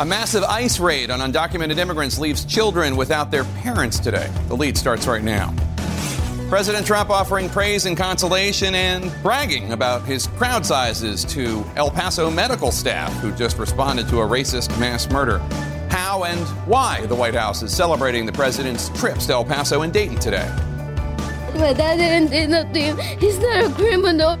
A massive ICE raid on undocumented immigrants leaves children without their parents today. The lead starts right now. President Trump offering praise and consolation and bragging about his crowd sizes to El Paso medical staff who just responded to a racist mass murder. How and why the White House is celebrating the president's trips to El Paso and Dayton today. My dad didn't do nothing. He's not a criminal.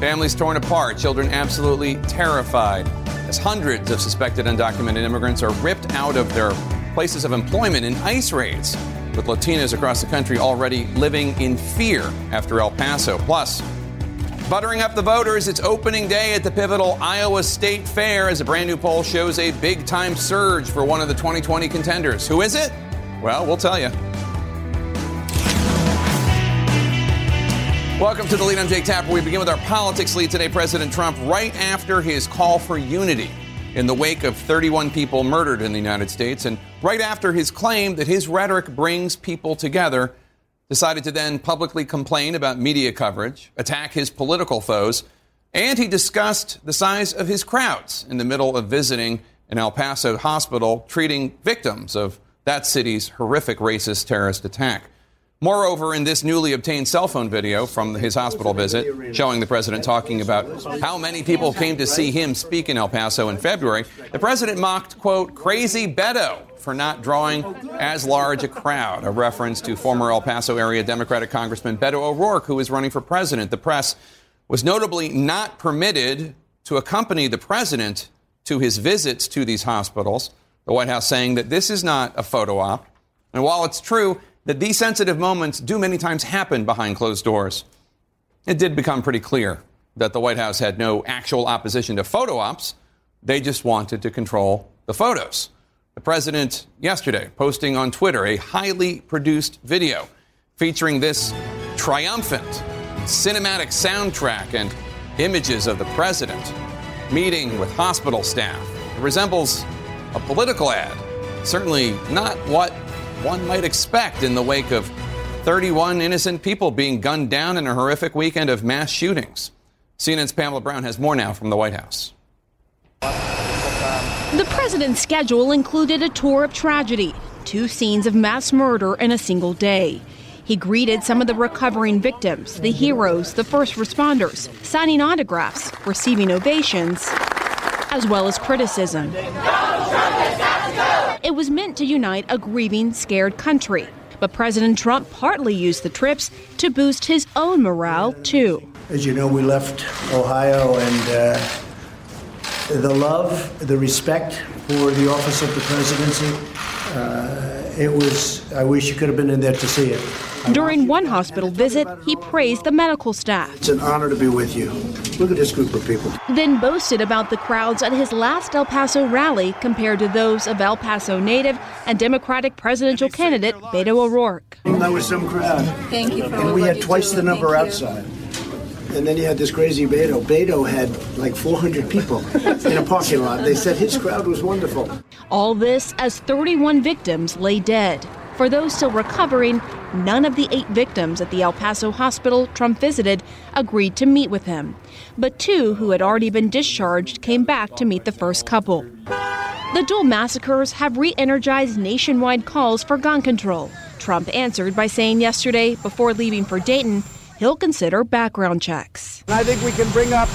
Families torn apart, children absolutely terrified as hundreds of suspected undocumented immigrants are ripped out of their places of employment in ICE raids, with Latinas across the country already living in fear after El Paso. Plus, buttering up the voters, it's opening day at the pivotal Iowa State Fair as a brand new poll shows a big time surge for one of the 2020 contenders. Who is it? Well, we'll tell you. Welcome to the lead. I'm Jake Tapper. We begin with our politics lead today. President Trump, right after his call for unity in the wake of 31 people murdered in the United States, and right after his claim that his rhetoric brings people together, decided to then publicly complain about media coverage, attack his political foes, and he discussed the size of his crowds in the middle of visiting an El Paso hospital treating victims of that city's horrific racist terrorist attack. Moreover, in this newly obtained cell phone video from his hospital visit, showing the president talking about how many people came to see him speak in El Paso in February, the president mocked, quote, crazy Beto for not drawing as large a crowd, a reference to former El Paso area Democratic Congressman Beto O'Rourke, who is running for president. The press was notably not permitted to accompany the president to his visits to these hospitals, the White House saying that this is not a photo op. And while it's true that these sensitive moments do many times happen behind closed doors. It did become pretty clear that the White House had no actual opposition to photo ops. They just wanted to control the photos. The president yesterday posting on Twitter a highly produced video featuring this triumphant cinematic soundtrack and images of the president meeting with hospital staff. It resembles a political ad. Certainly not what one might expect in the wake of 31 innocent people being gunned down in a horrific weekend of mass shootings. CNN's Pamela Brown has more now from the White House. The president's schedule included a tour of tragedy, two scenes of mass murder in a single day. He greeted some of the recovering victims, the heroes, the first responders, signing autographs, receiving ovations, as well as criticism. It was meant to unite a grieving, scared country. But President Trump partly used the trips to boost his own morale, too. As you know, we left Ohio and uh, the love, the respect for the office of the presidency. Uh, it was, I wish you could have been in there to see it. During one hospital visit, he praised the medical staff. It's an honor to be with you. Look at this group of people. Then boasted about the crowds at his last El Paso rally compared to those of El Paso native and Democratic presidential candidate Beto O'Rourke. That was some crowd. Thank you. And we had twice the number outside. And then you had this crazy Beto. Beto had like 400 people in a parking lot. They said his crowd was wonderful. All this as 31 victims lay dead. For those still recovering, none of the eight victims at the El Paso hospital Trump visited agreed to meet with him. But two who had already been discharged came back to meet the first couple. The dual massacres have re energized nationwide calls for gun control. Trump answered by saying yesterday, before leaving for Dayton, he'll consider background checks. I think we can bring up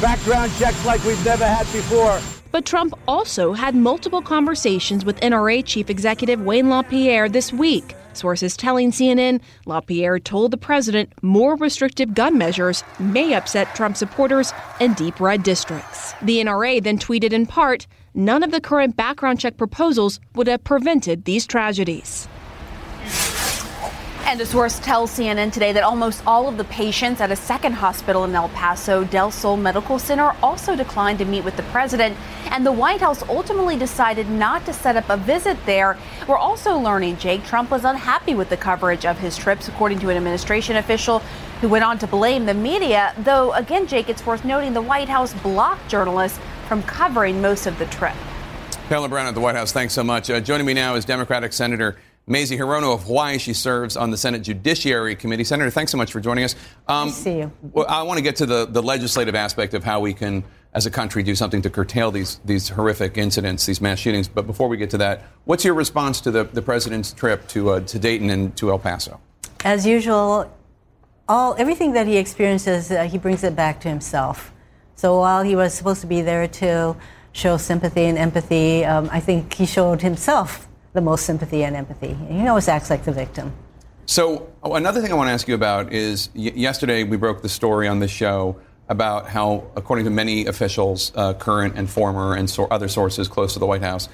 background checks like we've never had before. But Trump also had multiple conversations with NRA Chief Executive Wayne LaPierre this week. Sources telling CNN LaPierre told the president more restrictive gun measures may upset Trump supporters in deep red districts. The NRA then tweeted in part none of the current background check proposals would have prevented these tragedies. And a source tells CNN today that almost all of the patients at a second hospital in El Paso, Del Sol Medical Center, also declined to meet with the president. And the White House ultimately decided not to set up a visit there. We're also learning Jake Trump was unhappy with the coverage of his trips, according to an administration official who went on to blame the media. Though, again, Jake, it's worth noting the White House blocked journalists from covering most of the trip. Pamela Brown at the White House, thanks so much. Uh, joining me now is Democratic Senator Mazie Hirono of Hawaii. She serves on the Senate Judiciary Committee. Senator, thanks so much for joining us. Um, nice to see you. Well, I want to get to the, the legislative aspect of how we can as a country, do something to curtail these, these horrific incidents, these mass shootings. But before we get to that, what's your response to the, the president's trip to, uh, to Dayton and to El Paso? As usual, all everything that he experiences, uh, he brings it back to himself. So while he was supposed to be there to show sympathy and empathy, um, I think he showed himself the most sympathy and empathy. He always acts like the victim. So oh, another thing I want to ask you about is y- yesterday we broke the story on the show about how, according to many officials, uh, current and former, and so other sources close to the White House,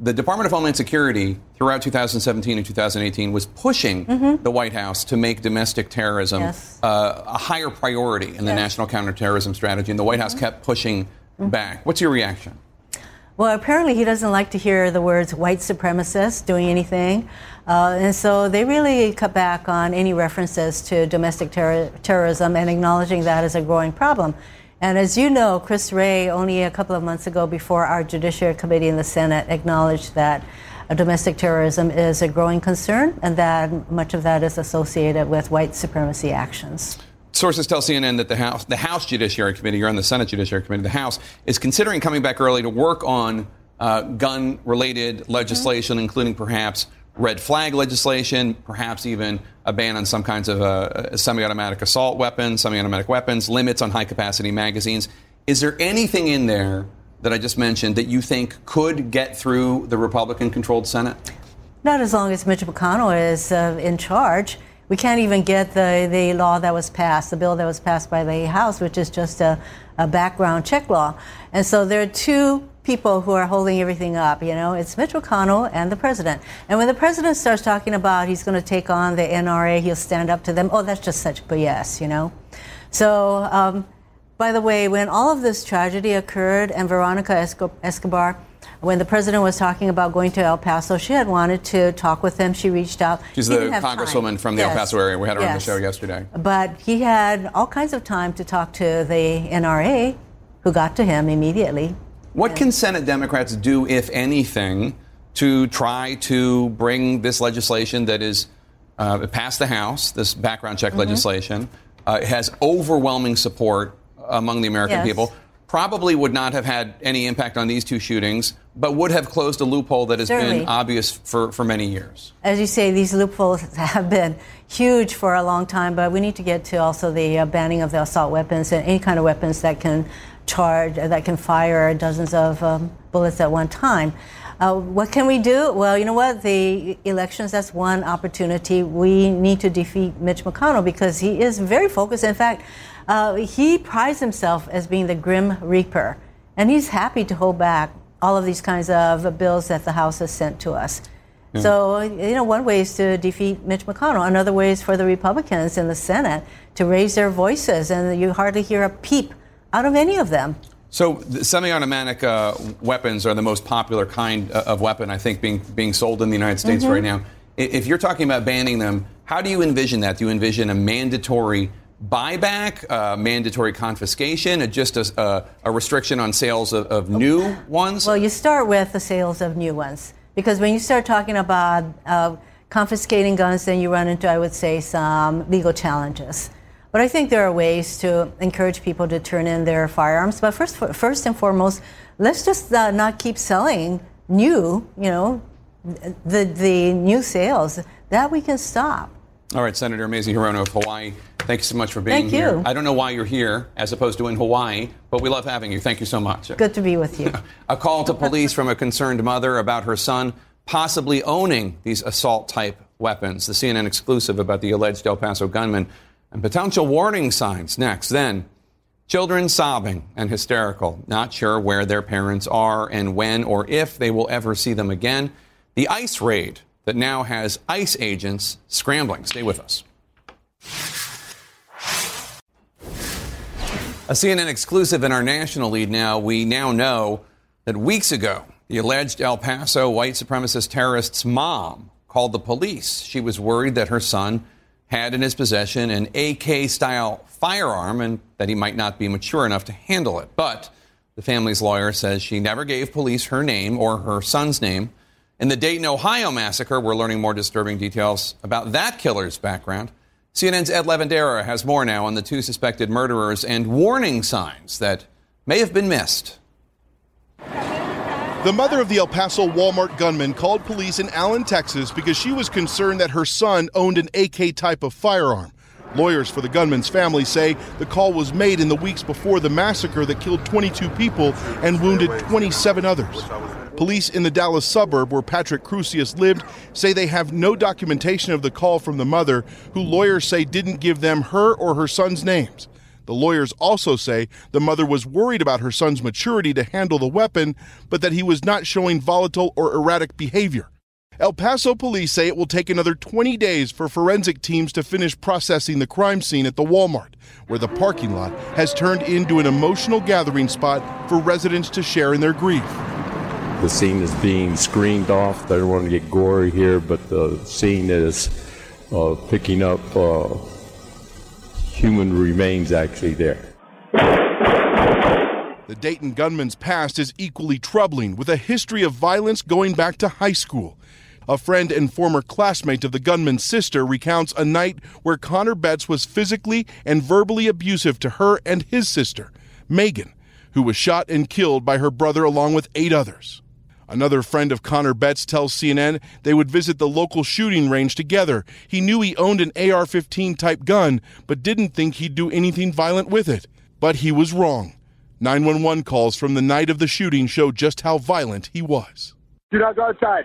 the Department of Homeland Security throughout 2017 and 2018 was pushing mm-hmm. the White House to make domestic terrorism yes. uh, a higher priority in the yes. national counterterrorism strategy, and the White House mm-hmm. kept pushing mm-hmm. back. What's your reaction? Well, apparently he doesn't like to hear the words white supremacists doing anything. Uh, and so they really cut back on any references to domestic ter- terrorism and acknowledging that as a growing problem. And as you know, Chris Wray, only a couple of months ago, before our Judiciary Committee in the Senate, acknowledged that domestic terrorism is a growing concern and that much of that is associated with white supremacy actions. Sources tell CNN that the House, the House Judiciary Committee, you're on the Senate Judiciary Committee, the House is considering coming back early to work on uh, gun related legislation, mm-hmm. including perhaps red flag legislation, perhaps even a ban on some kinds of uh, semi automatic assault weapons, semi automatic weapons, limits on high capacity magazines. Is there anything in there that I just mentioned that you think could get through the Republican controlled Senate? Not as long as Mitch McConnell is uh, in charge we can't even get the, the law that was passed, the bill that was passed by the House, which is just a, a background check law. And so there are two people who are holding everything up. You know, it's Mitch McConnell and the president. And when the president starts talking about he's going to take on the NRA, he'll stand up to them. Oh, that's just such BS, you know. So, um, by the way, when all of this tragedy occurred and Veronica Escobar when the president was talking about going to El Paso, she had wanted to talk with him. She reached out. She's the congresswoman time. from the yes. El Paso area. We had her yes. on the show yesterday. But he had all kinds of time to talk to the NRA, who got to him immediately. What can Senate Democrats do, if anything, to try to bring this legislation that is uh, passed the House, this background check mm-hmm. legislation, uh, has overwhelming support among the American yes. people? Probably would not have had any impact on these two shootings, but would have closed a loophole that has Certainly. been obvious for, for many years. As you say, these loopholes have been huge for a long time, but we need to get to also the uh, banning of the assault weapons and any kind of weapons that can charge, that can fire dozens of um, bullets at one time. Uh, what can we do? Well, you know what? The elections, that's one opportunity. We need to defeat Mitch McConnell because he is very focused. In fact, uh, he prides himself as being the grim reaper, and he's happy to hold back all of these kinds of bills that the House has sent to us. Mm. So, you know, one way is to defeat Mitch McConnell. Another way is for the Republicans in the Senate to raise their voices, and you hardly hear a peep out of any of them. So, semi-automatic uh, weapons are the most popular kind uh, of weapon, I think, being being sold in the United States mm-hmm. right now. If you're talking about banning them, how do you envision that? Do you envision a mandatory buyback, uh, mandatory confiscation, just a, a, restriction on sales of, of, new ones? Well, you start with the sales of new ones because when you start talking about uh, confiscating guns, then you run into, I would say, some legal challenges. But I think there are ways to encourage people to turn in their firearms. But first, first and foremost, let's just uh, not keep selling new, you know, the, the new sales. That we can stop. All right, Senator Mazie Hirono of Hawaii. Thank you so much for being Thank here. You. I don't know why you're here as opposed to in Hawaii, but we love having you. Thank you so much. Good to be with you. a call to police from a concerned mother about her son possibly owning these assault type weapons. The CNN exclusive about the alleged El Paso gunman and potential warning signs next. Then, children sobbing and hysterical, not sure where their parents are and when or if they will ever see them again. The ICE raid that now has ICE agents scrambling. Stay with us. A CNN exclusive in our national lead now. We now know that weeks ago, the alleged El Paso white supremacist terrorist's mom called the police. She was worried that her son had in his possession an AK style firearm and that he might not be mature enough to handle it. But the family's lawyer says she never gave police her name or her son's name. In the Dayton, Ohio massacre, we're learning more disturbing details about that killer's background. CNN's Ed Lavandera has more now on the two suspected murderers and warning signs that may have been missed. The mother of the El Paso Walmart gunman called police in Allen, Texas because she was concerned that her son owned an AK type of firearm. Lawyers for the gunman's family say the call was made in the weeks before the massacre that killed 22 people and wounded 27 others. Police in the Dallas suburb where Patrick Crusius lived say they have no documentation of the call from the mother, who lawyers say didn't give them her or her son's names. The lawyers also say the mother was worried about her son's maturity to handle the weapon, but that he was not showing volatile or erratic behavior. El Paso police say it will take another 20 days for forensic teams to finish processing the crime scene at the Walmart, where the parking lot has turned into an emotional gathering spot for residents to share in their grief. The scene is being screened off. They don't want to get gory here, but the scene is uh, picking up uh, human remains actually there. The Dayton gunman's past is equally troubling, with a history of violence going back to high school. A friend and former classmate of the gunman's sister recounts a night where Connor Betts was physically and verbally abusive to her and his sister, Megan, who was shot and killed by her brother along with eight others. Another friend of Connor Betts tells CNN they would visit the local shooting range together. He knew he owned an AR 15 type gun, but didn't think he'd do anything violent with it. But he was wrong. 911 calls from the night of the shooting show just how violent he was. Do not go outside.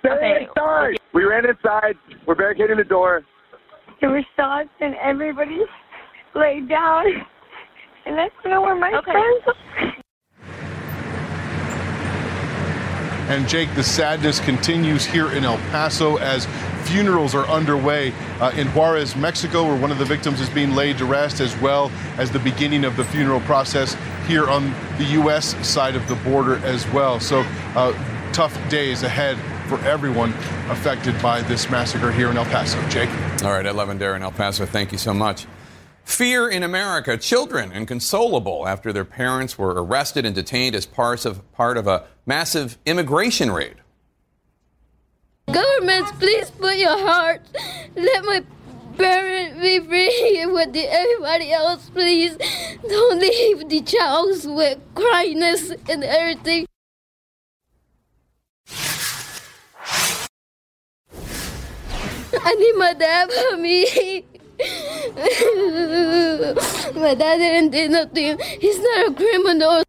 Stay Okay. inside. We ran inside. We're barricading the door. There were shots and everybody laid down. And I don't where my friends are. And Jake, the sadness continues here in El Paso as funerals are underway uh, in Juarez, Mexico, where one of the victims is being laid to rest, as well as the beginning of the funeral process here on the U.S. side of the border as well. So, uh, tough days ahead for everyone affected by this massacre here in El Paso. Jake? All right, Ed Lavandera in El Paso, thank you so much. Fear in America. Children inconsolable after their parents were arrested and detained as parts of, part of a massive immigration raid. Governments, please put your heart. Let my parents be free with the, everybody else, please. Don't leave the child with cryiness and everything. I need my dad for me. my dad didn't do nothing. He's not a criminal.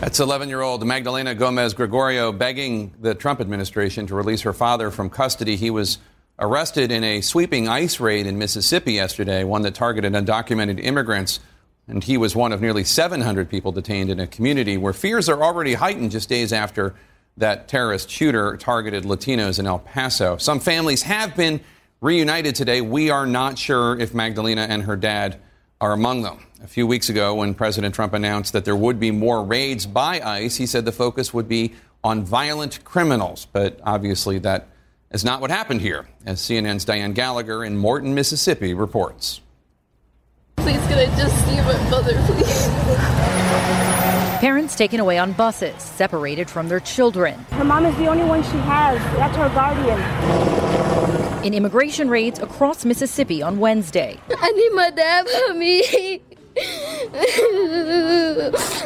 That's 11 year old Magdalena Gomez Gregorio begging the Trump administration to release her father from custody. He was arrested in a sweeping ICE raid in Mississippi yesterday, one that targeted undocumented immigrants. And he was one of nearly 700 people detained in a community where fears are already heightened just days after that terrorist shooter targeted Latinos in El Paso. Some families have been reunited today. We are not sure if Magdalena and her dad are among them. A few weeks ago, when President Trump announced that there would be more raids by ICE, he said the focus would be on violent criminals. But obviously, that is not what happened here, as CNN's Diane Gallagher in Morton, Mississippi reports. Please, can I just see my mother, please? Parents taken away on buses, separated from their children. Her mom is the only one she has. That's her guardian. In immigration raids across Mississippi on Wednesday. I need my dad for me.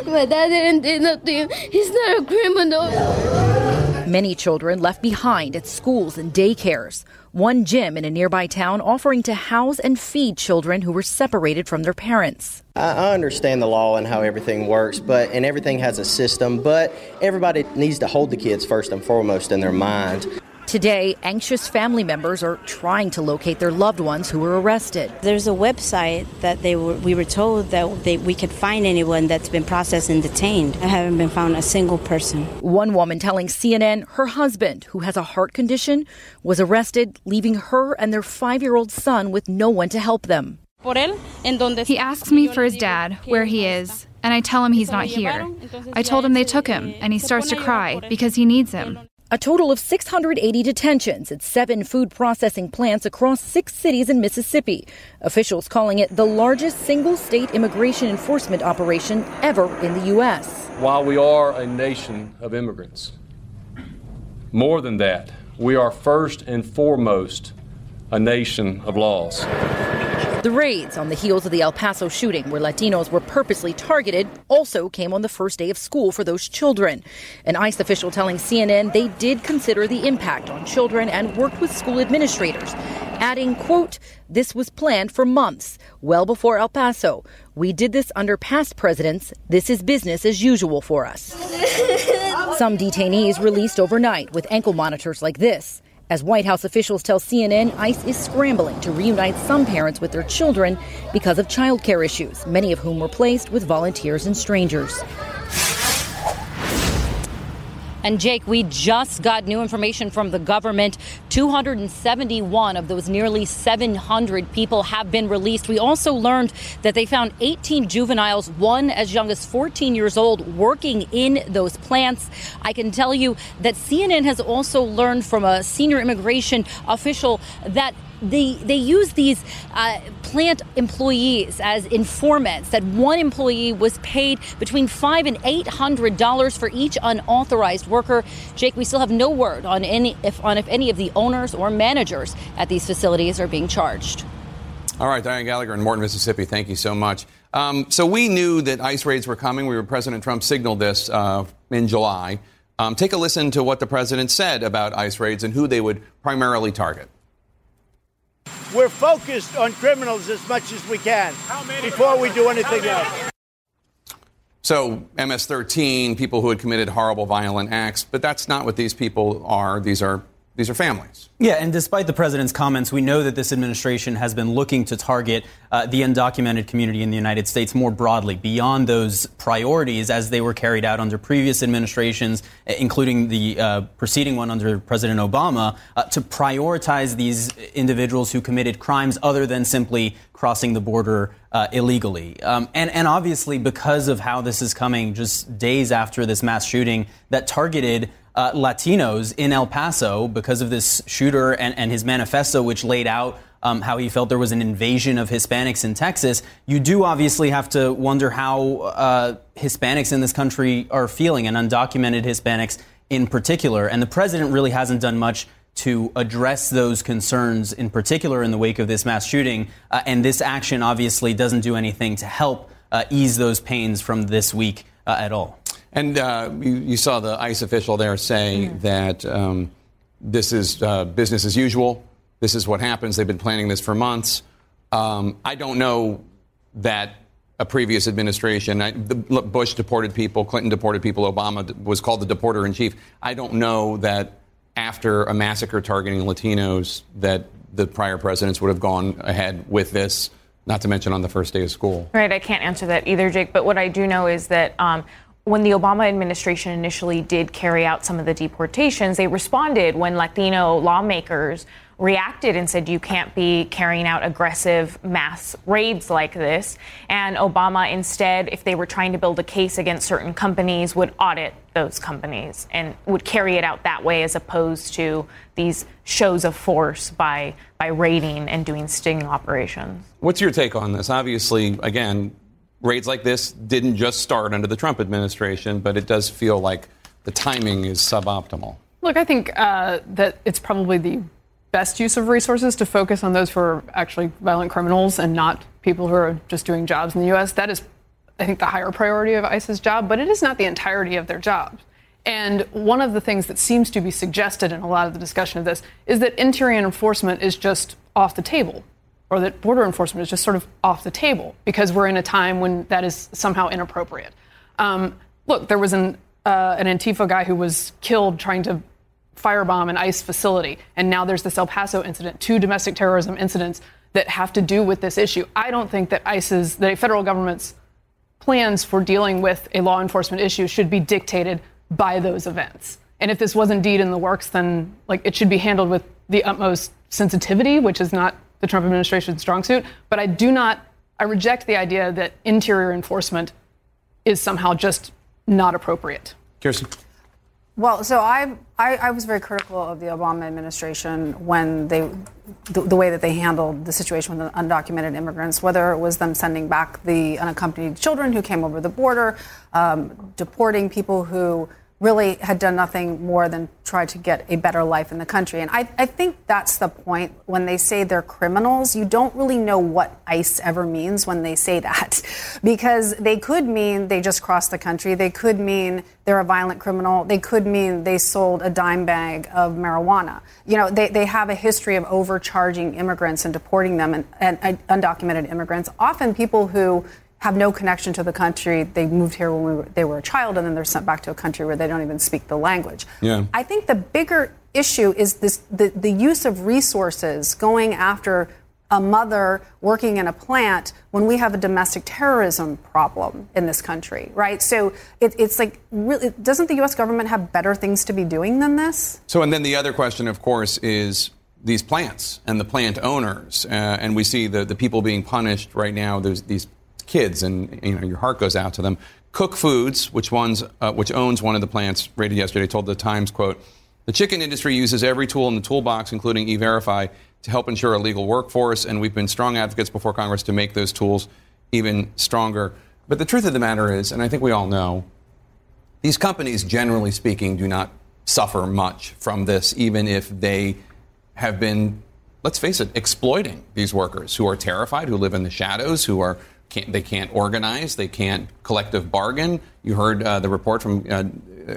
my dad didn't do nothing. He's not a criminal. Many children left behind at schools and daycares. One gym in a nearby town offering to house and feed children who were separated from their parents. I I understand the law and how everything works, but and everything has a system, but everybody needs to hold the kids first and foremost in their mind. Today, anxious family members are trying to locate their loved ones who were arrested. There's a website that they were, we were told that they, we could find anyone that's been processed and detained. I haven't been found a single person. One woman telling CNN her husband, who has a heart condition, was arrested, leaving her and their five year old son with no one to help them. He asks me for his dad, where he is, and I tell him he's not here. I told him they took him, and he starts to cry because he needs him. A total of 680 detentions at seven food processing plants across six cities in Mississippi. Officials calling it the largest single state immigration enforcement operation ever in the U.S. While we are a nation of immigrants, more than that, we are first and foremost a nation of laws. The raids on the heels of the El Paso shooting, where Latinos were purposely targeted, also came on the first day of school for those children. An ICE official telling CNN they did consider the impact on children and worked with school administrators, adding, quote, this was planned for months, well before El Paso. We did this under past presidents. This is business as usual for us. Some detainees released overnight with ankle monitors like this. As White House officials tell CNN, ICE is scrambling to reunite some parents with their children because of childcare issues, many of whom were placed with volunteers and strangers. And Jake, we just got new information from the government. 271 of those nearly 700 people have been released. We also learned that they found 18 juveniles, one as young as 14 years old, working in those plants. I can tell you that CNN has also learned from a senior immigration official that they they use these uh, plant employees as informants. That one employee was paid between five and eight hundred dollars for each unauthorized worker. Jake, we still have no word on any if on if any of the owners or managers at these facilities are being charged. All right, Diane Gallagher in Morton, Mississippi. Thank you so much. Um, so we knew that ICE raids were coming. We were President Trump signaled this uh, in July. Um, take a listen to what the president said about ICE raids and who they would primarily target. We're focused on criminals as much as we can before we do anything else. So, MS 13, people who had committed horrible violent acts, but that's not what these people are. These are these are families. Yeah, and despite the president's comments, we know that this administration has been looking to target uh, the undocumented community in the United States more broadly, beyond those priorities as they were carried out under previous administrations, including the uh, preceding one under President Obama, uh, to prioritize these individuals who committed crimes other than simply crossing the border uh, illegally. Um, and, and obviously, because of how this is coming just days after this mass shooting that targeted uh, Latinos in El Paso because of this shooter and, and his manifesto, which laid out um, how he felt there was an invasion of Hispanics in Texas, you do obviously have to wonder how uh, Hispanics in this country are feeling, and undocumented Hispanics in particular. And the president really hasn't done much to address those concerns, in particular in the wake of this mass shooting. Uh, and this action obviously doesn't do anything to help uh, ease those pains from this week uh, at all. And uh, you, you, saw the ICE official there say mm. that um, this is uh, business as usual. This is what happens. They've been planning this for months. Um, I don't know that a previous administration, I, the, Bush deported people, Clinton deported people, Obama was called the deporter in chief. I don't know that after a massacre targeting Latinos, that the prior presidents would have gone ahead with this. Not to mention on the first day of school. Right, I can't answer that either, Jake. But what I do know is that um, when the Obama administration initially did carry out some of the deportations, they responded when Latino lawmakers reacted and said you can't be carrying out aggressive mass raids like this. And Obama instead, if they were trying to build a case against certain companies, would audit those companies and would carry it out that way as opposed to these shows of force by by raiding and doing sting operations. What's your take on this? Obviously, again, raids like this didn't just start under the Trump administration, but it does feel like the timing is suboptimal. Look, I think uh, that it's probably the best use of resources to focus on those who are actually violent criminals and not people who are just doing jobs in the U.S. That is, I think, the higher priority of ICE's job, but it is not the entirety of their job. And one of the things that seems to be suggested in a lot of the discussion of this is that interior enforcement is just off the table or that border enforcement is just sort of off the table because we're in a time when that is somehow inappropriate. Um, look, there was an, uh, an Antifa guy who was killed trying to firebomb an ICE facility, and now there's this El Paso incident, two domestic terrorism incidents that have to do with this issue. I don't think that ICE's, the federal government's plans for dealing with a law enforcement issue should be dictated by those events. And if this was indeed in the works, then like it should be handled with the utmost sensitivity, which is not the Trump administration's strong suit. But I do not, I reject the idea that interior enforcement is somehow just not appropriate. Kirsten. Well, so I, I, I was very critical of the Obama administration when they, the, the, way that they handled the situation with the undocumented immigrants, whether it was them sending back the unaccompanied children who came over the border, um, deporting people who really had done nothing more than try to get a better life in the country. And I, I think that's the point when they say they're criminals. You don't really know what ICE ever means when they say that. Because they could mean they just crossed the country, they could mean they're a violent criminal, they could mean they sold a dime bag of marijuana. You know, they, they have a history of overcharging immigrants and deporting them and, and, undocumented immigrants, often people who have no connection to the country. They moved here when we were, they were a child, and then they're sent back to a country where they don't even speak the language. Yeah. I think the bigger issue is this the, the use of resources going after a mother working in a plant when we have a domestic terrorism problem in this country, right? So it, it's like, really, doesn't the U.S. government have better things to be doing than this? So, and then the other question, of course, is these plants and the plant owners. Uh, and we see the, the people being punished right now. There's these kids, and you know your heart goes out to them. Koch Foods, which ones, uh, which owns one of the plants, rated yesterday, told the Times, "quote The chicken industry uses every tool in the toolbox, including E-Verify, to help ensure a legal workforce, and we've been strong advocates before Congress to make those tools even stronger." But the truth of the matter is, and I think we all know, these companies, generally speaking, do not suffer much from this, even if they have been, let's face it, exploiting these workers who are terrified, who live in the shadows, who are can't, they can't organize, they can't collective bargain. You heard uh, the report from uh,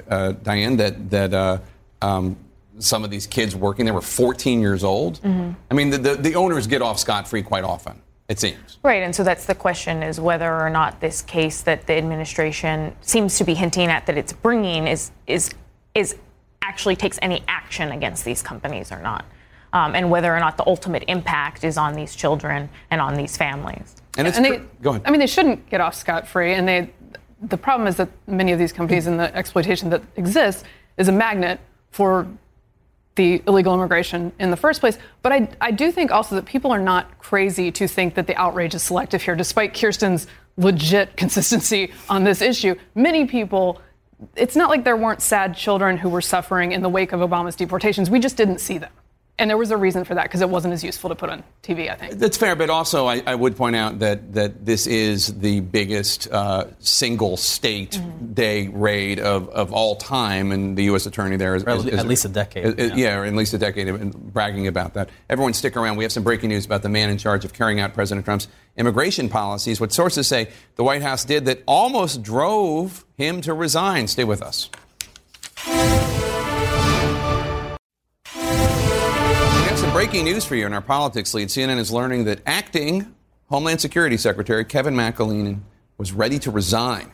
uh, Diane that that uh, um, some of these kids working there were 14 years old. Mhm. I mean, the, the, the owners get off scot free quite often. It seems. Right, and so that's the question: is whether or not this case that the administration seems to be hinting at that it's bringing is is is actually takes any action against these companies or not, um, and whether or not the ultimate impact is on these children and on these families. And it's they, go ahead. I mean, they shouldn't get off scot free. And they, the problem is that many of these companies and the exploitation that exists is a magnet for the illegal immigration in the first place. But I, I do think also that people are not crazy to think that the outrage is selective here, despite Kirsten's legit consistency on this issue. Many people. It's not like there weren't sad children who were suffering in the wake of Obama's deportations. We just didn't see them. And there was a reason for that because it wasn't as useful to put on TV, I think. That's fair, but also I, I would point out that that this is the biggest uh, single state Mm-hmm. day raid of, of all time, and the U.S. attorney there is, at is- is- at least a decade, is- is- yeah. yeah, at least a decade, of bragging about that. Everyone, stick around. We have some breaking news about the man in charge of carrying out President Trump's immigration policies. What sources say the White House did that almost drove him to resign. Stay with us. Breaking news for you in our politics lead. CNN is learning that acting Homeland Security Secretary Kevin McAleenan was ready to resign.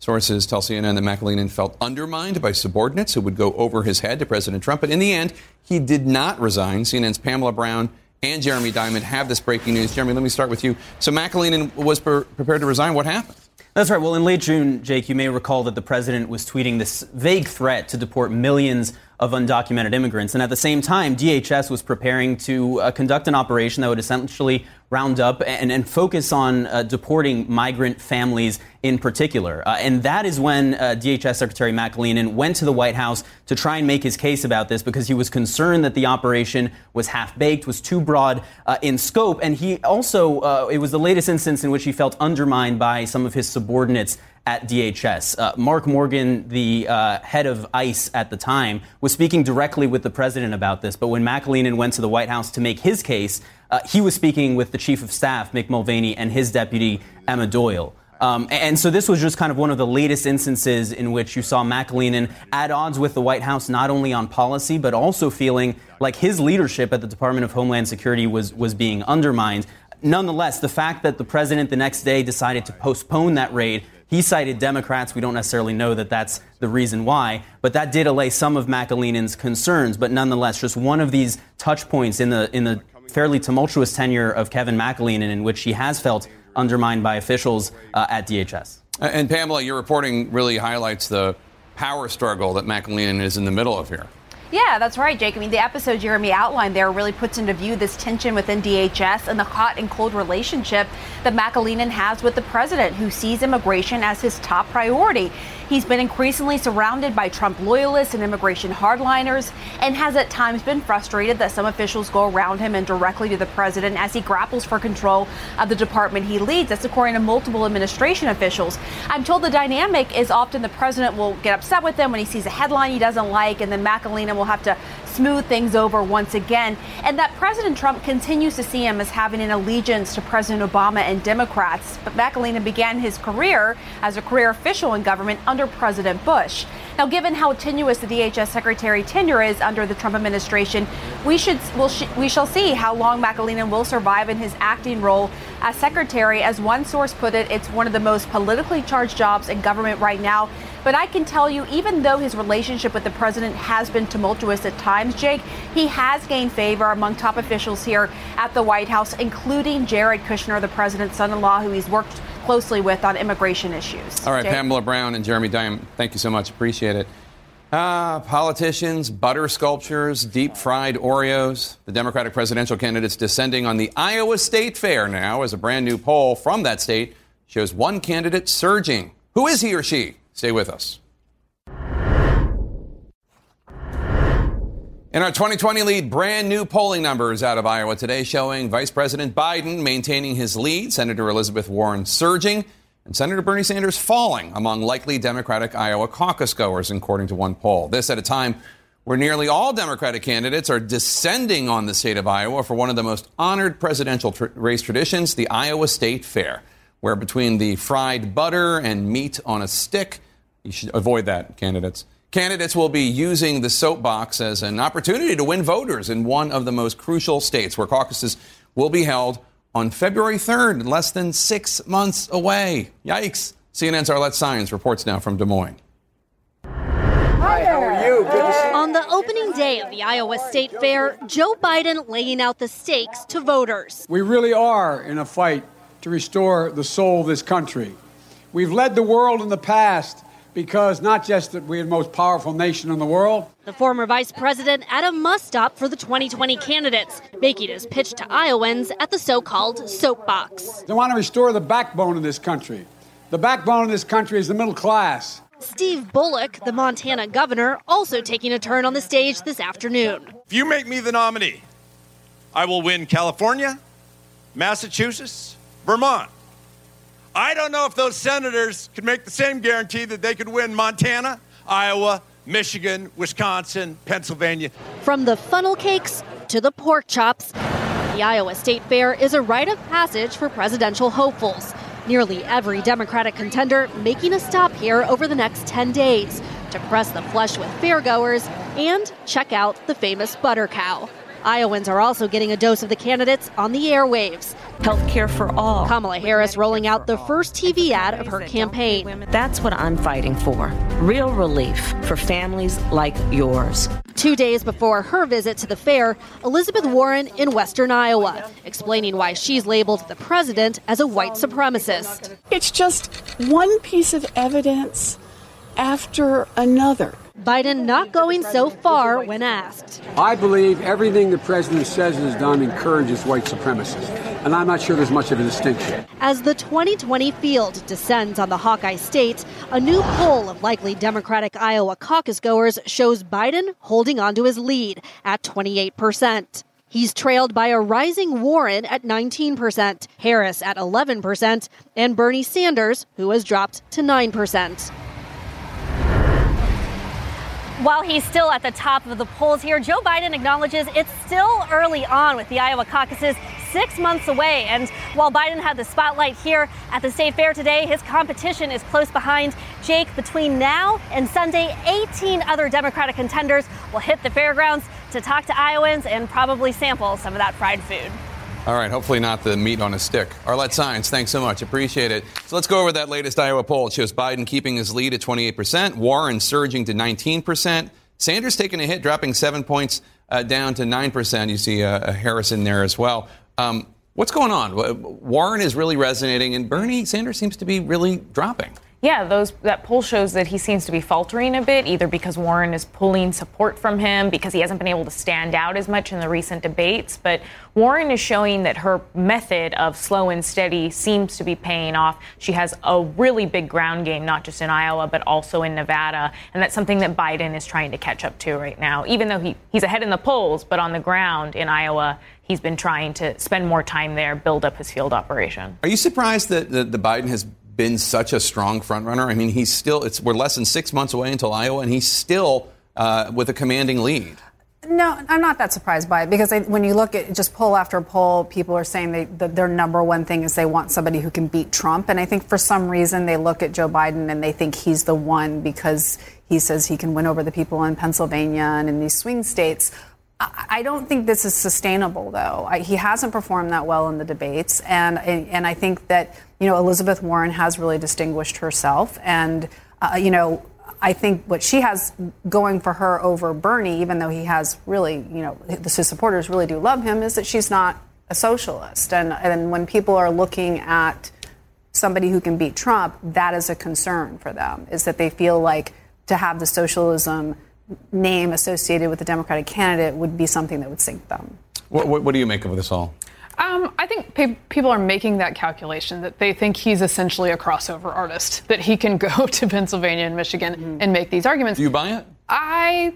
Sources tell CNN that McAleenan felt undermined by subordinates who would go over his head to President Trump, but in the end, he did not resign. CNN's Pamela Brown and Jeremy Diamond have this breaking news. Jeremy, let me start with you. So McAleenan was pre- prepared to resign. What happened? That's right. Well, in late June, Jake, you may recall that the president was tweeting this vague threat to deport millions of undocumented immigrants. And at the same time, DHS was preparing to uh, conduct an operation that would essentially round up and, and focus on uh, deporting migrant families in particular. Uh, and that is when uh, DHS Secretary McAleenan went to the White House to try and make his case about this because he was concerned that the operation was half baked, was too broad uh, in scope. And he also, uh, it was the latest instance in which he felt undermined by some of his subordinates at DHS. Uh, Mark Morgan, the uh, head of ICE at the time, was speaking directly with the president about this. But when McAleenan went to the White House to make his case, uh, he was speaking with the chief of staff, Mick Mulvaney, and his deputy, Emma Doyle. Um, and so this was just kind of one of the latest instances in which you saw McAleenan at odds with the White House, not only on policy, but also feeling like his leadership at the Department of Homeland Security was, was being undermined. Nonetheless, the fact that the president the next day decided to postpone that raid, he cited Democrats. We don't necessarily know that that's the reason why, but that did allay some of McAleenan's concerns. But nonetheless, just one of these touch points in the, in the fairly tumultuous tenure of Kevin McAleenan in which he has felt undermined by officials uh, at DHS. And Pamela, your reporting really highlights the power struggle that McAleenan is in the middle of here. Yeah, that's right, Jake. I mean, the episode Jeremy outlined there really puts into view this tension within DHS and the hot and cold relationship that McAleenan has with the president, who sees immigration as his top priority. He's been increasingly surrounded by Trump loyalists and immigration hardliners and has at times been frustrated that some officials go around him and directly to the president as he grapples for control of the department he leads. That's according to multiple administration officials. I'm told the dynamic is often the president will get upset with him when he sees a headline he doesn't like, and then McAleenan will have to smooth things over once again, and that President Trump continues to see him as having an allegiance to President Obama and Democrats. But McAleenan began his career as a career official in government under President Bush. Now, given how tenuous the DHS secretary tenure is under the Trump administration, we should we'll sh- we shall see how long McAleenan will survive in his acting role as secretary. As one source put it, it's one of the most politically charged jobs in government right now. But I can tell you, even though his relationship with the president has been tumultuous at times, Jake, he has gained favor among top officials here at the White House, including Jared Kushner, the president's son in law, who he's worked closely with on immigration issues. All right, Jake? Pamela Brown and Jeremy Diam, thank you so much. Appreciate it. Ah, politicians, butter sculptures, deep fried Oreos. The Democratic presidential candidates descending on the Iowa State Fair now as a brand new poll from that state shows one candidate surging. Who is he or she? Stay with us. In our 2020 lead, brand new polling numbers out of Iowa today showing Vice President Biden maintaining his lead, Senator Elizabeth Warren surging, and Senator Bernie Sanders falling among likely Democratic Iowa caucus goers, according to one poll. This at a time where nearly all Democratic candidates are descending on the state of Iowa for one of the most honored presidential tr- race traditions, the Iowa State Fair, where between the fried butter and meat on a stick, you should avoid that, candidates. Candidates will be using the soapbox as an opportunity to win voters in one of the most crucial states where caucuses will be held on February 3rd, less than six months away. Yikes. CNN's Arlette Saenz reports now from Des Moines. Hi, how are you? Good to see you. On the opening day of the Iowa State Fair, Joe Biden laying out the stakes to voters. We really are in a fight to restore the soul of this country. We've led the world in the past because not just that we're the most powerful nation in the world. The former vice president at a must stop for the 2020 candidates, making his pitch to Iowans at the so called soapbox. They want to restore the backbone of this country. The backbone of this country is the middle class. Steve Bullock, the Montana governor, also taking a turn on the stage this afternoon. If you make me the nominee, I will win California, Massachusetts, Vermont. I don't know if those senators could make the same guarantee that they could win Montana, Iowa, Michigan, Wisconsin, Pennsylvania. From the funnel cakes to the pork chops, the Iowa State Fair is a rite of passage for presidential hopefuls. Nearly every Democratic contender making a stop here over the next 10 days to press the flesh with fairgoers and check out the famous butter cow. Iowans are also getting a dose of the candidates on the airwaves. Health care for all. Kamala Harris rolling out the first TV ad of her campaign. That's what I'm fighting for. Real relief for families like yours. Two days before her visit to the fair, Elizabeth Warren in western Iowa, explaining why she's labeled the president as a white supremacist. It's just one piece of evidence after another. Biden not going so far when asked. I believe everything the president says and has done encourages white supremacists, and I'm not sure there's much of a distinction. As the 2020 field descends on the Hawkeye state, a new poll of likely Democratic Iowa caucus goers shows Biden holding on to his lead at 28%. He's trailed by a rising Warren at 19%, Harris at 11%, and Bernie Sanders, who has dropped to 9%. While he's still at the top of the polls here, Joe Biden acknowledges it's still early on with the Iowa caucuses, six months away. And while Biden had the spotlight here at the state fair today, his competition is close behind. Jake, between now and Sunday, 18 other Democratic contenders will hit the fairgrounds to talk to Iowans and probably sample some of that fried food. All right, hopefully not the meat on a stick. Arlette Saenz, thanks so much. Appreciate it. So let's go over that latest Iowa poll. It shows Biden keeping his lead at 28%, Warren surging to 19%, Sanders taking a hit, dropping seven points uh, down to 9%. You see uh, Harris in there as well. Um, what's going on? Warren is really resonating, and Bernie Sanders seems to be really dropping. Yeah, those that poll shows that he seems to be faltering a bit, either because Warren is pulling support from him because he hasn't been able to stand out as much in the recent debates. But Warren is showing that her method of slow and steady seems to be paying off. She has a really big ground game, not just in Iowa but also in Nevada, and that's something that Biden is trying to catch up to right now. Even though he, he's ahead in the polls, but on the ground in Iowa, he's been trying to spend more time there, build up his field operation. Are you surprised that the, the Biden has been such a strong frontrunner? I mean, he's still, it's, we're less than six months away until Iowa, and he's still uh, with a commanding lead. No, I'm not that surprised by it because I, when you look at just poll after poll, people are saying they, that their number one thing is they want somebody who can beat Trump. And I think for some reason they look at Joe Biden and they think he's the one because he says he can win over the people in Pennsylvania and in these swing states. I don't think this is sustainable, though. I, he hasn't performed that well in the debates, and and I think that you know Elizabeth Warren has really distinguished herself, and uh, you know I think what she has going for her over Bernie, even though he has really you know his supporters really do love him, is that she's not a socialist, and and when people are looking at somebody who can beat Trump, that is a concern for them, is that they feel like to have the socialism name associated with the Democratic candidate would be something that would sink them. What, what, what do you make of this all? Um, I think pe- people are making that calculation that they think he's essentially a crossover artist, that he can go to Pennsylvania and Michigan mm-hmm. and make these arguments. Do you buy it? I,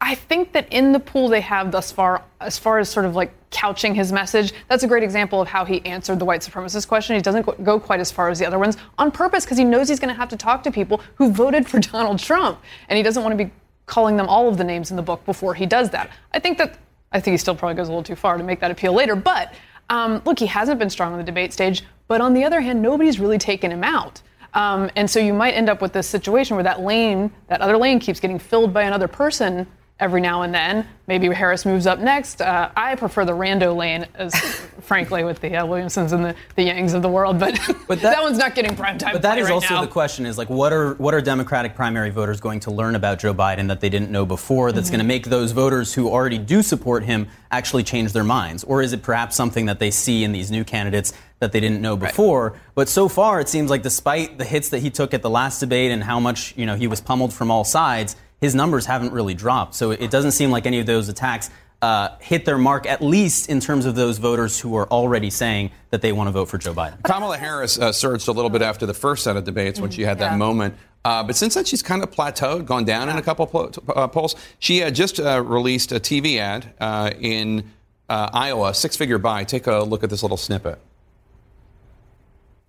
I think that in the pool they have thus far, as far as sort of like couching his message, that's a great example of how he answered the white supremacist question. He doesn't go quite as far as the other ones on purpose because he knows he's going to have to talk to people who voted for Donald Trump, and he doesn't want to be calling them all of the names in the book before he does that. I think that I think he still probably goes a little too far to make that appeal later. But um, look, he hasn't been strong on the debate stage. But on the other hand, nobody's really taken him out. Um, and so you might end up with this situation where that lane, that other lane, keeps getting filled by another person every now and then. Maybe Harris moves up next. Uh, I prefer the rando lane, as frankly, with the uh, Williamsons and the, the Yangs of the world. But, but that, that, one's not getting prime time. But that is right also now. the question: is like, what are what are Democratic primary voters going to learn about Joe Biden that they didn't know before? That's mm-hmm. going to make those voters who already do support him actually change their minds, or is it perhaps something that they see in these new candidates? that they didn't know before. Right. But so far, it seems like despite the hits that he took at the last debate and how much you know he was pummeled from all sides, his numbers haven't really dropped. So it doesn't seem like any of those attacks uh, hit their mark, at least in terms of those voters who are already saying that they want to vote for Joe Biden. Kamala Harris uh, surged a little bit after the first set of debates when she had that yeah. moment. Uh, but since then, she's kind of plateaued, gone down yeah. in a couple po- uh, polls. She had just uh, released a TV ad uh, in Iowa, six figure buy. Take a look at this little snippet.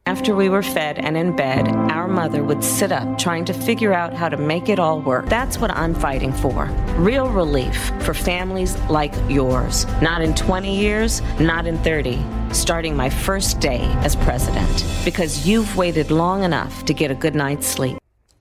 After we were fed and in bed, our mother would sit up trying to figure out how to make it all work. That's what I'm fighting for. Real relief for families like yours. Not in 20 years, not in 30. Starting my first day as president. Because you've waited long enough to get a good night's sleep.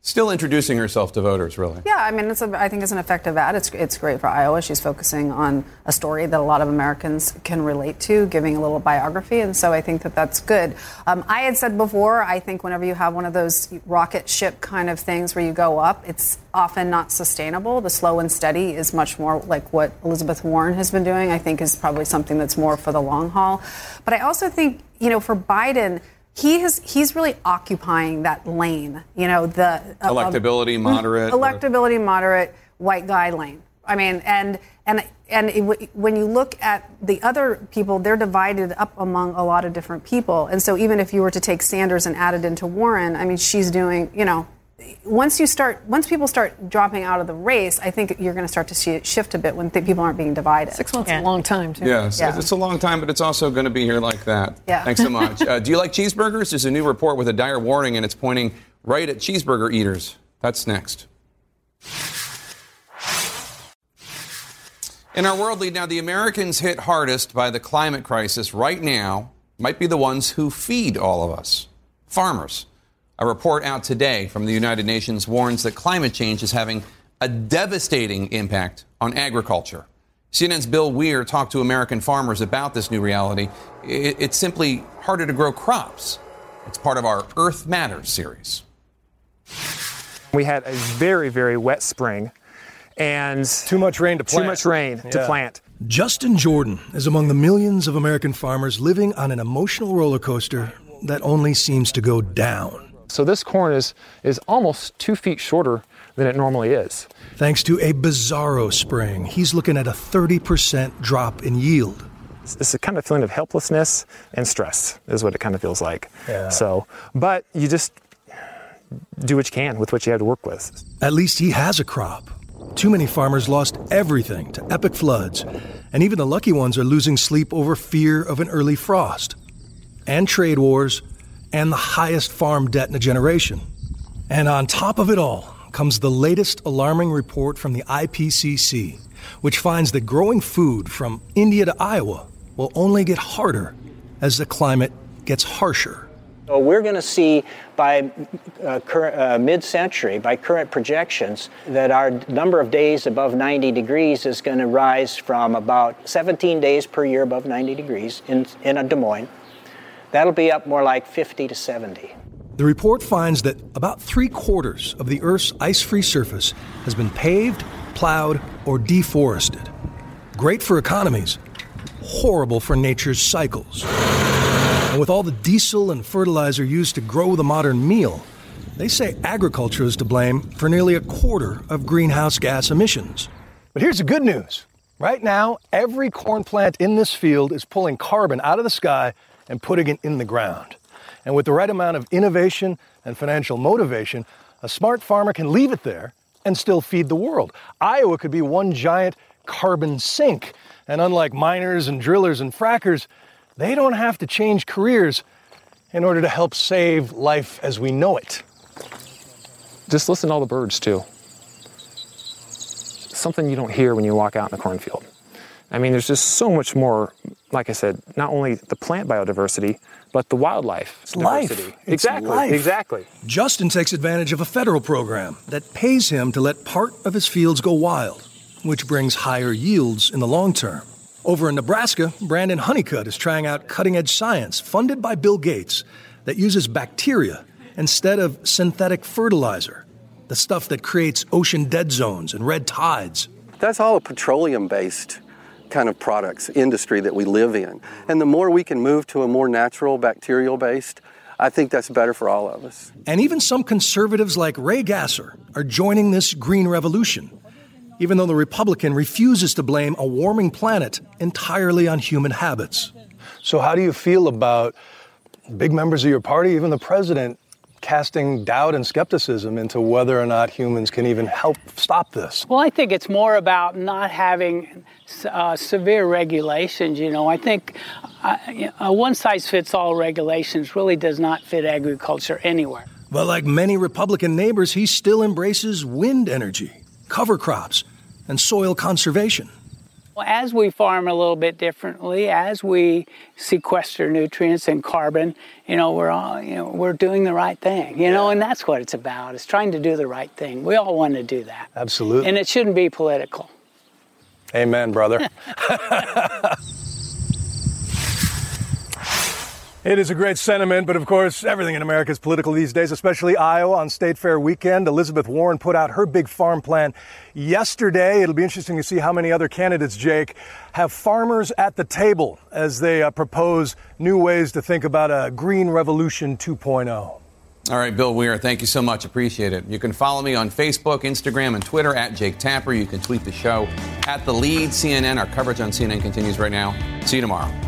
Still introducing herself to voters, really. Yeah, I mean, it's a, I think it's an effective ad. It's, it's great for Iowa. She's focusing on a story that a lot of Americans can relate to, giving a little biography, and so I think that that's good. Um, I had said before, I think whenever you have one of those rocket ship kind of things where you go up, it's often not sustainable. The slow and steady is much more like what Elizabeth Warren has been doing. I think is probably something that's more for the long haul. But I also think, you know, for Biden he has he's really occupying that lane. You know, the uh, electability um, moderate, electability moderate white guy lane. I mean, and and and it, when you look at the other people, they're divided up among a lot of different people. And so even if you were to take Sanders and add it into Warren, I mean, she's doing, you know, once you start, once people start dropping out of the race, I think you're going to start to see it shift a bit when th- people aren't being divided. Six months yeah. is a long time, too. Yes, yeah. it's a long time, but it's also going to be here like that. Yeah. Thanks so much. uh, do you like cheeseburgers? There's a new report with a dire warning, and it's pointing right at cheeseburger eaters. That's next. In our world lead now, the Americans hit hardest by the climate crisis right now might be the ones who feed all of us farmers. A report out today from the United Nations warns that climate change is having a devastating impact on agriculture. CNN's Bill Weir talked to American farmers about this new reality. It's simply harder to grow crops. It's part of our Earth Matters series. We had a very, very wet spring and too much rain to plant. Too much rain yeah. to plant. Justin Jordan is among the millions of American farmers living on an emotional roller coaster that only seems to go down. So this corn is, is almost two feet shorter than it normally is. Thanks to a bizarro spring, he's looking at a 30% drop in yield. It's a kind of feeling of helplessness and stress, is what it kind of feels like. Yeah. So, but you just do what you can with what you have to work with. At least he has a crop. Too many farmers lost everything to epic floods, and even the lucky ones are losing sleep over fear of an early frost, and trade wars, and the highest farm debt in a generation. And on top of it all comes the latest alarming report from the IPCC, which finds that growing food from India to Iowa will only get harder as the climate gets harsher. So we're going to see by uh, uh, mid-century, by current projections, that our number of days above 90 degrees is going to rise from about 17 days per year above 90 degrees in, in a Des Moines. That'll be up more like 50 to 70. The report finds that about three quarters of the Earth's ice free surface has been paved, plowed, or deforested. Great for economies, horrible for nature's cycles. And with all the diesel and fertilizer used to grow the modern meal, they say agriculture is to blame for nearly a quarter of greenhouse gas emissions. But here's the good news. Right now, every corn plant in this field is pulling carbon out of the sky and putting it in the ground. And with the right amount of innovation and financial motivation, a smart farmer can leave it there and still feed the world. Iowa could be one giant carbon sink. And unlike miners and drillers and frackers, they don't have to change careers in order to help save life as we know it. Just listen to all the birds, too. Something you don't hear when you walk out in a cornfield. I mean, there's just so much more, like I said, not only the plant biodiversity, but the wildlife it's diversity. Life. It's exactly. Life. Exactly. Justin takes advantage of a federal program that pays him to let part of his fields go wild, which brings higher yields in the long term. Over in Nebraska, Brandon Honeycutt is trying out cutting edge science funded by Bill Gates that uses bacteria instead of synthetic fertilizer, the stuff that creates ocean dead zones and red tides. That's all a petroleum based kind of products industry that we live in. And the more we can move to a more natural, bacterial based, I think that's better for all of us. And even some conservatives like Ray Gasser are joining this green revolution, even though the Republican refuses to blame a warming planet entirely on human habits. So, how do you feel about big members of your party, even the president, casting doubt and skepticism into whether or not humans can even help stop this? Well, I think it's more about not having uh, severe regulations. You know, I think uh, one size fits all regulations really does not fit agriculture anywhere. But like many Republican neighbors, he still embraces wind energy, cover crops, and soil conservation. As we farm a little bit differently, as we sequester nutrients and carbon, you know, we're all, you know, we're doing the right thing, you know, and that's what it's about. It's trying to do the right thing. We all want to do that. Absolutely. And it shouldn't be political. Amen, brother. It is a great sentiment, but of course, everything in America is political these days, especially Iowa on State Fair weekend. Elizabeth Warren put out her big farm plan yesterday. It'll be interesting to see how many other candidates, Jake, have farmers at the table as they uh, propose new ways to think about a green revolution 2.0. All right, Bill Weir, thank you so much. Appreciate it. You can follow me on Facebook, Instagram, and Twitter at Jake Tapper. You can tweet the show at The Lead CNN. Our coverage on CNN continues right now. See you tomorrow.